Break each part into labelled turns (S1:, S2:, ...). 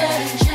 S1: Why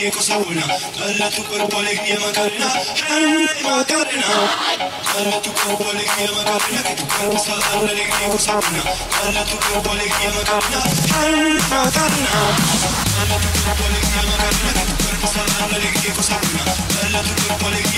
S2: calle, cosa buena. Dale tu cuerpo alegría, Macarena. Hey, Macarena. Dale tu cuerpo alegría, Macarena. Que tu cuerpo está alegría, cosa buena. Dale tu cuerpo alegría, Macarena. Hey, Macarena. Dale tu cuerpo alegría, Macarena. Que tu cuerpo está alegría, cosa buena. Dale tu cuerpo alegría.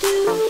S3: do.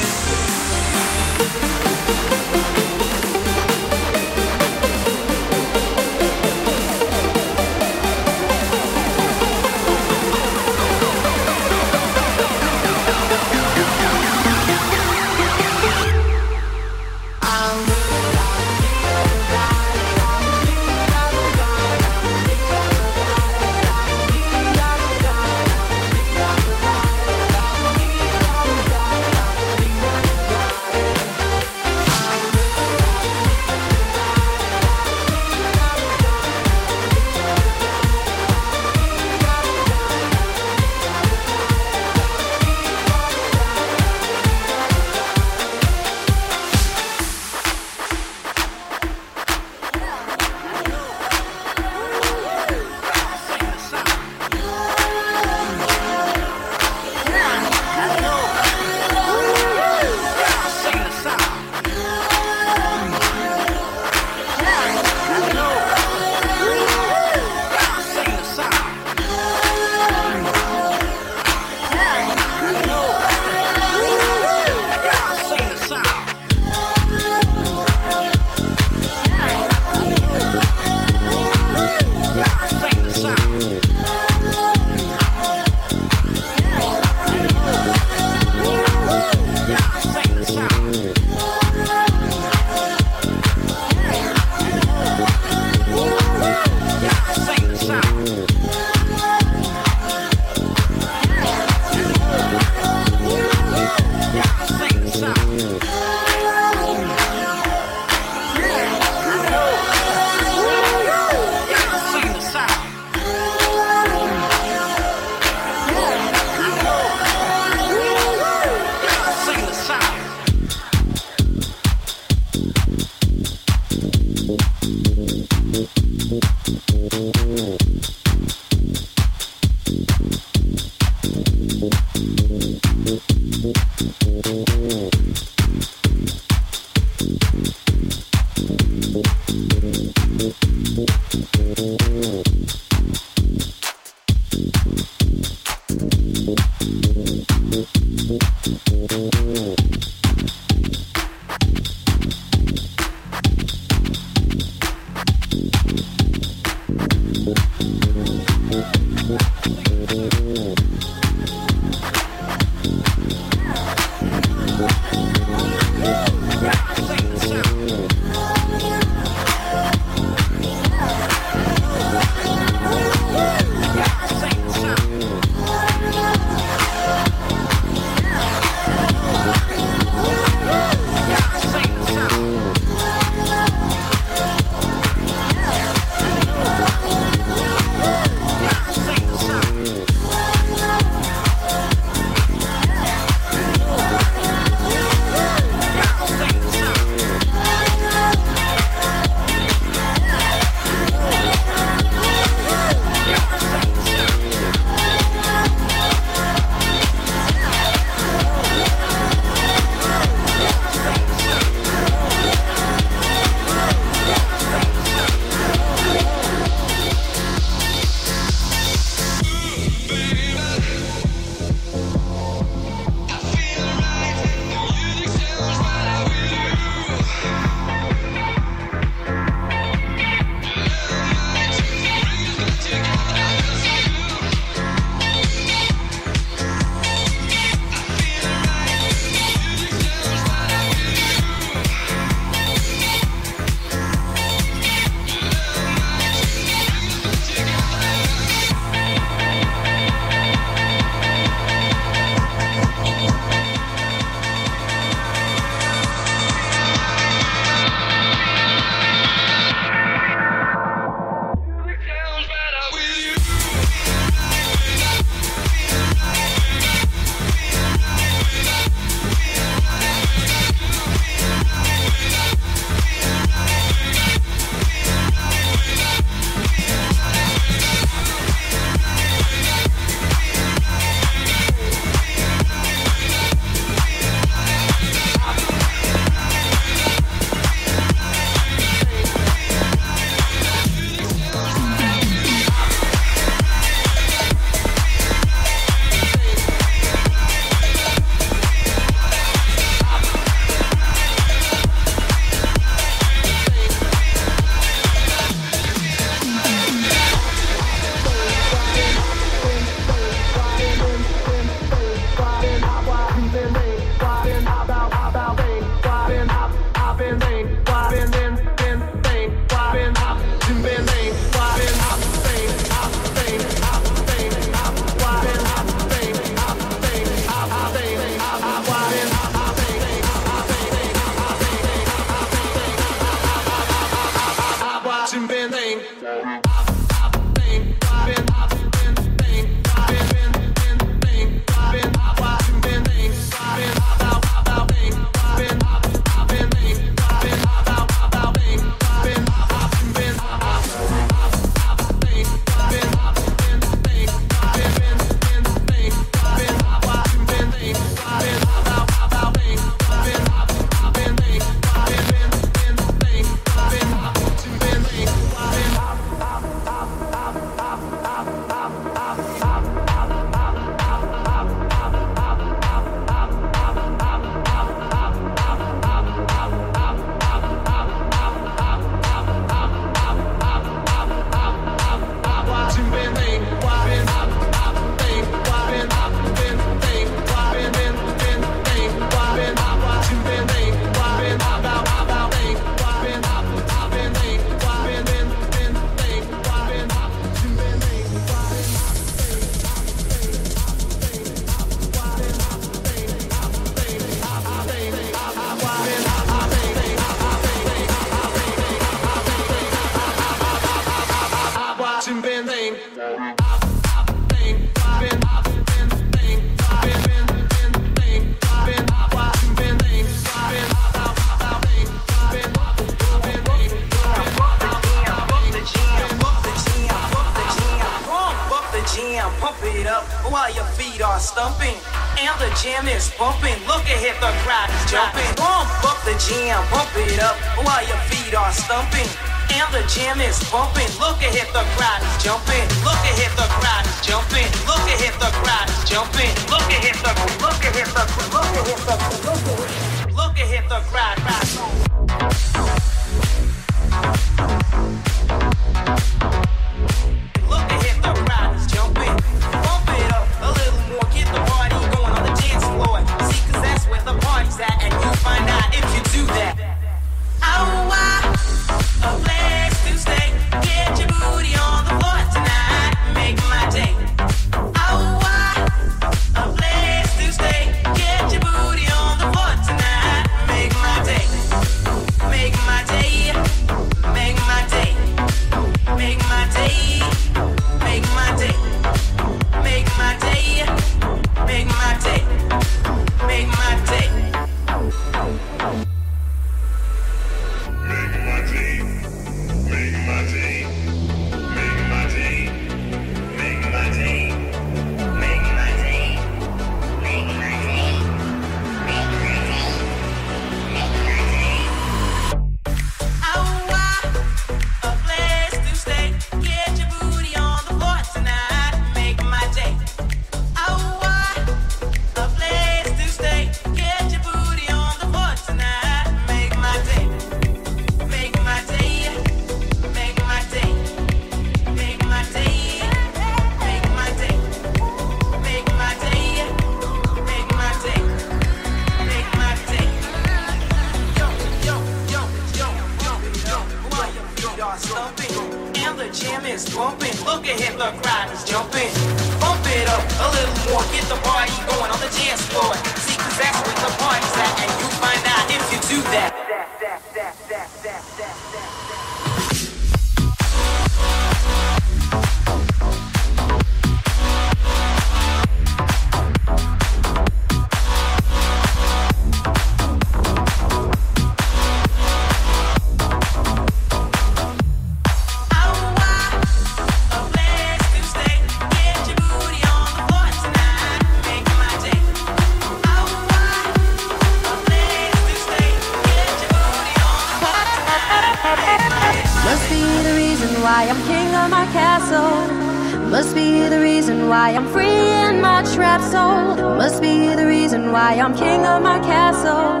S4: reason why I'm king of my castle. Must be the reason why I'm free in my trap soul. Must be the reason why I'm king of my castle.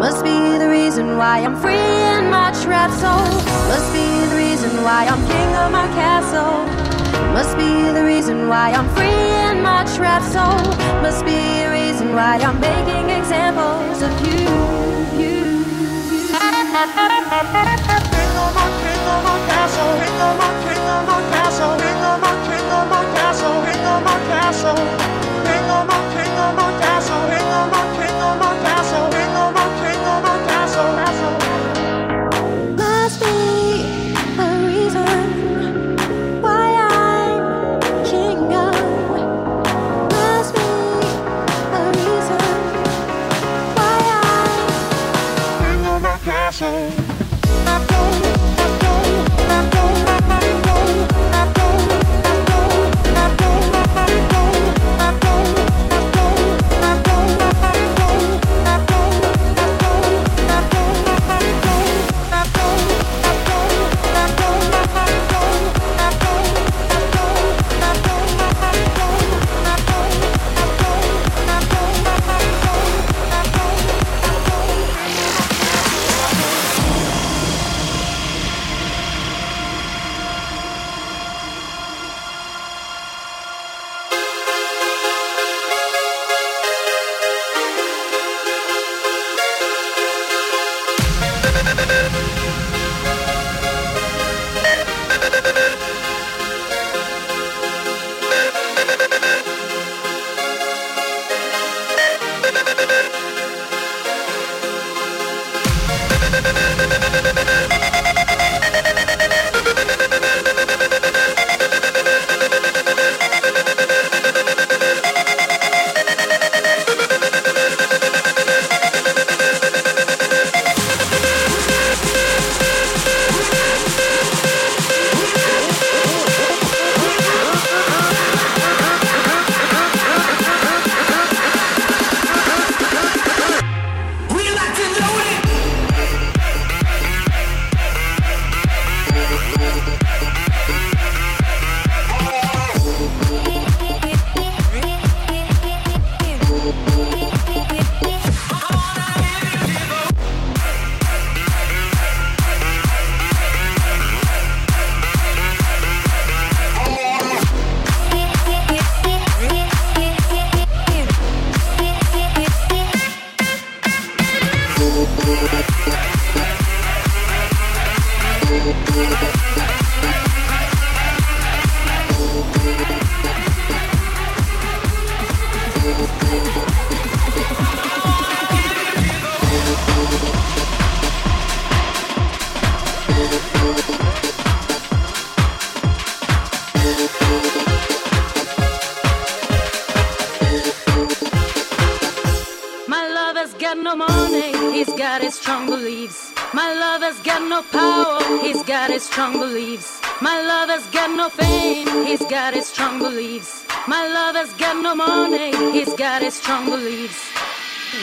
S4: Must be the reason why I'm free in my trap soul. Must be the reason why I'm king of my castle. Must be the reason why I'm free in my trap soul. Must be the reason why I'm making examples of you. you, you
S5: castle,
S4: of my castle, of my castle, king of my castle.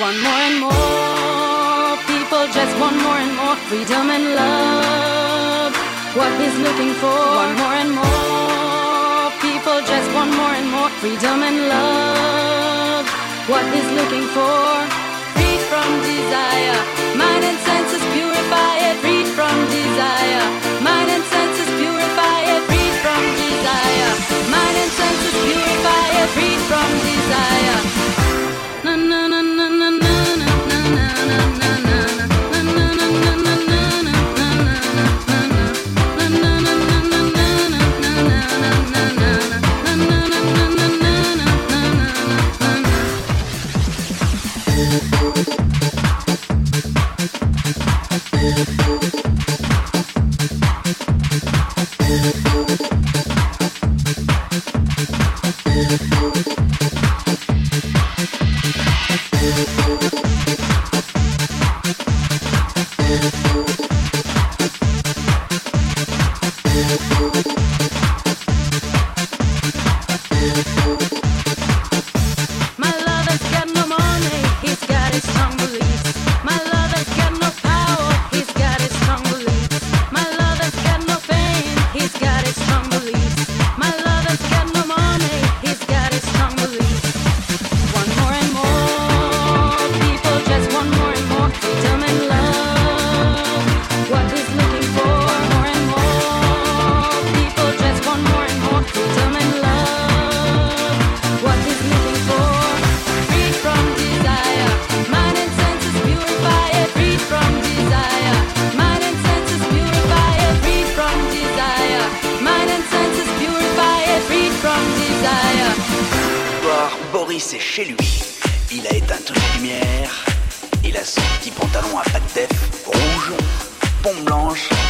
S4: want more and more. People just want more and more freedom and love. What he's looking for. Want more and more. People just want more and more freedom and love. What he's looking for. Free from desire, mind and
S6: soul.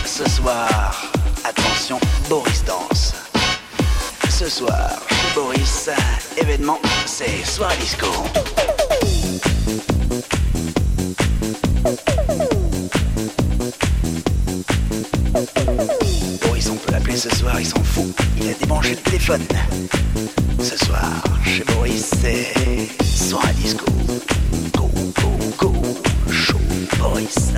S6: Ce soir, attention, Boris danse. Ce soir, chez Boris, événement, c'est soir disco.
S7: Boris, on peut l'appeler ce soir, il s'en fout. Il a débranché le téléphone. Ce soir, chez Boris, c'est soir disco. Go, go, go, show Boris.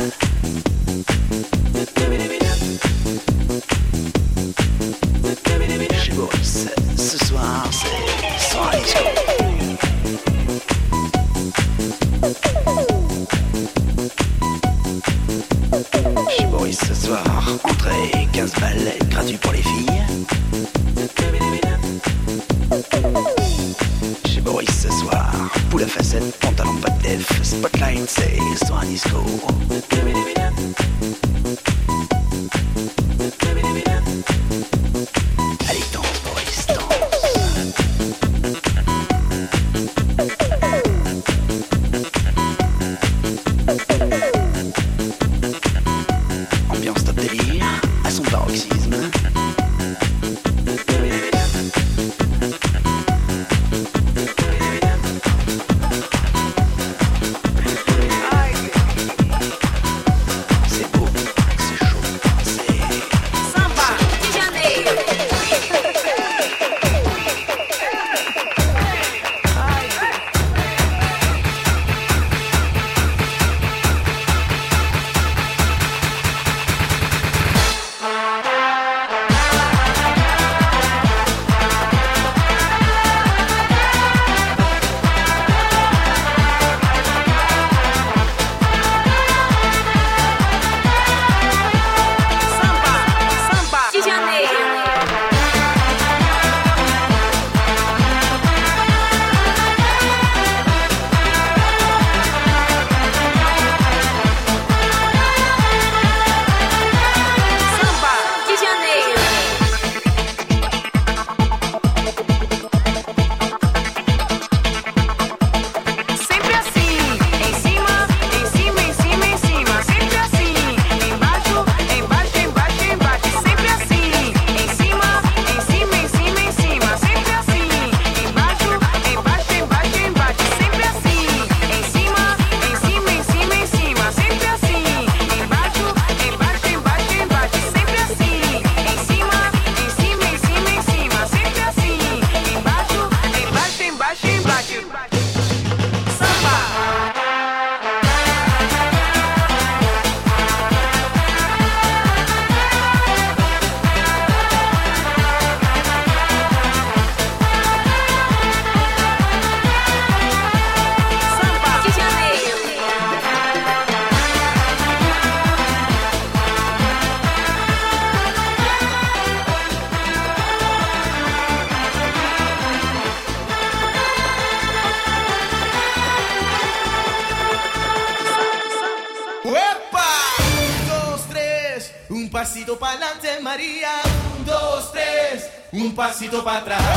S5: se dou pra trás.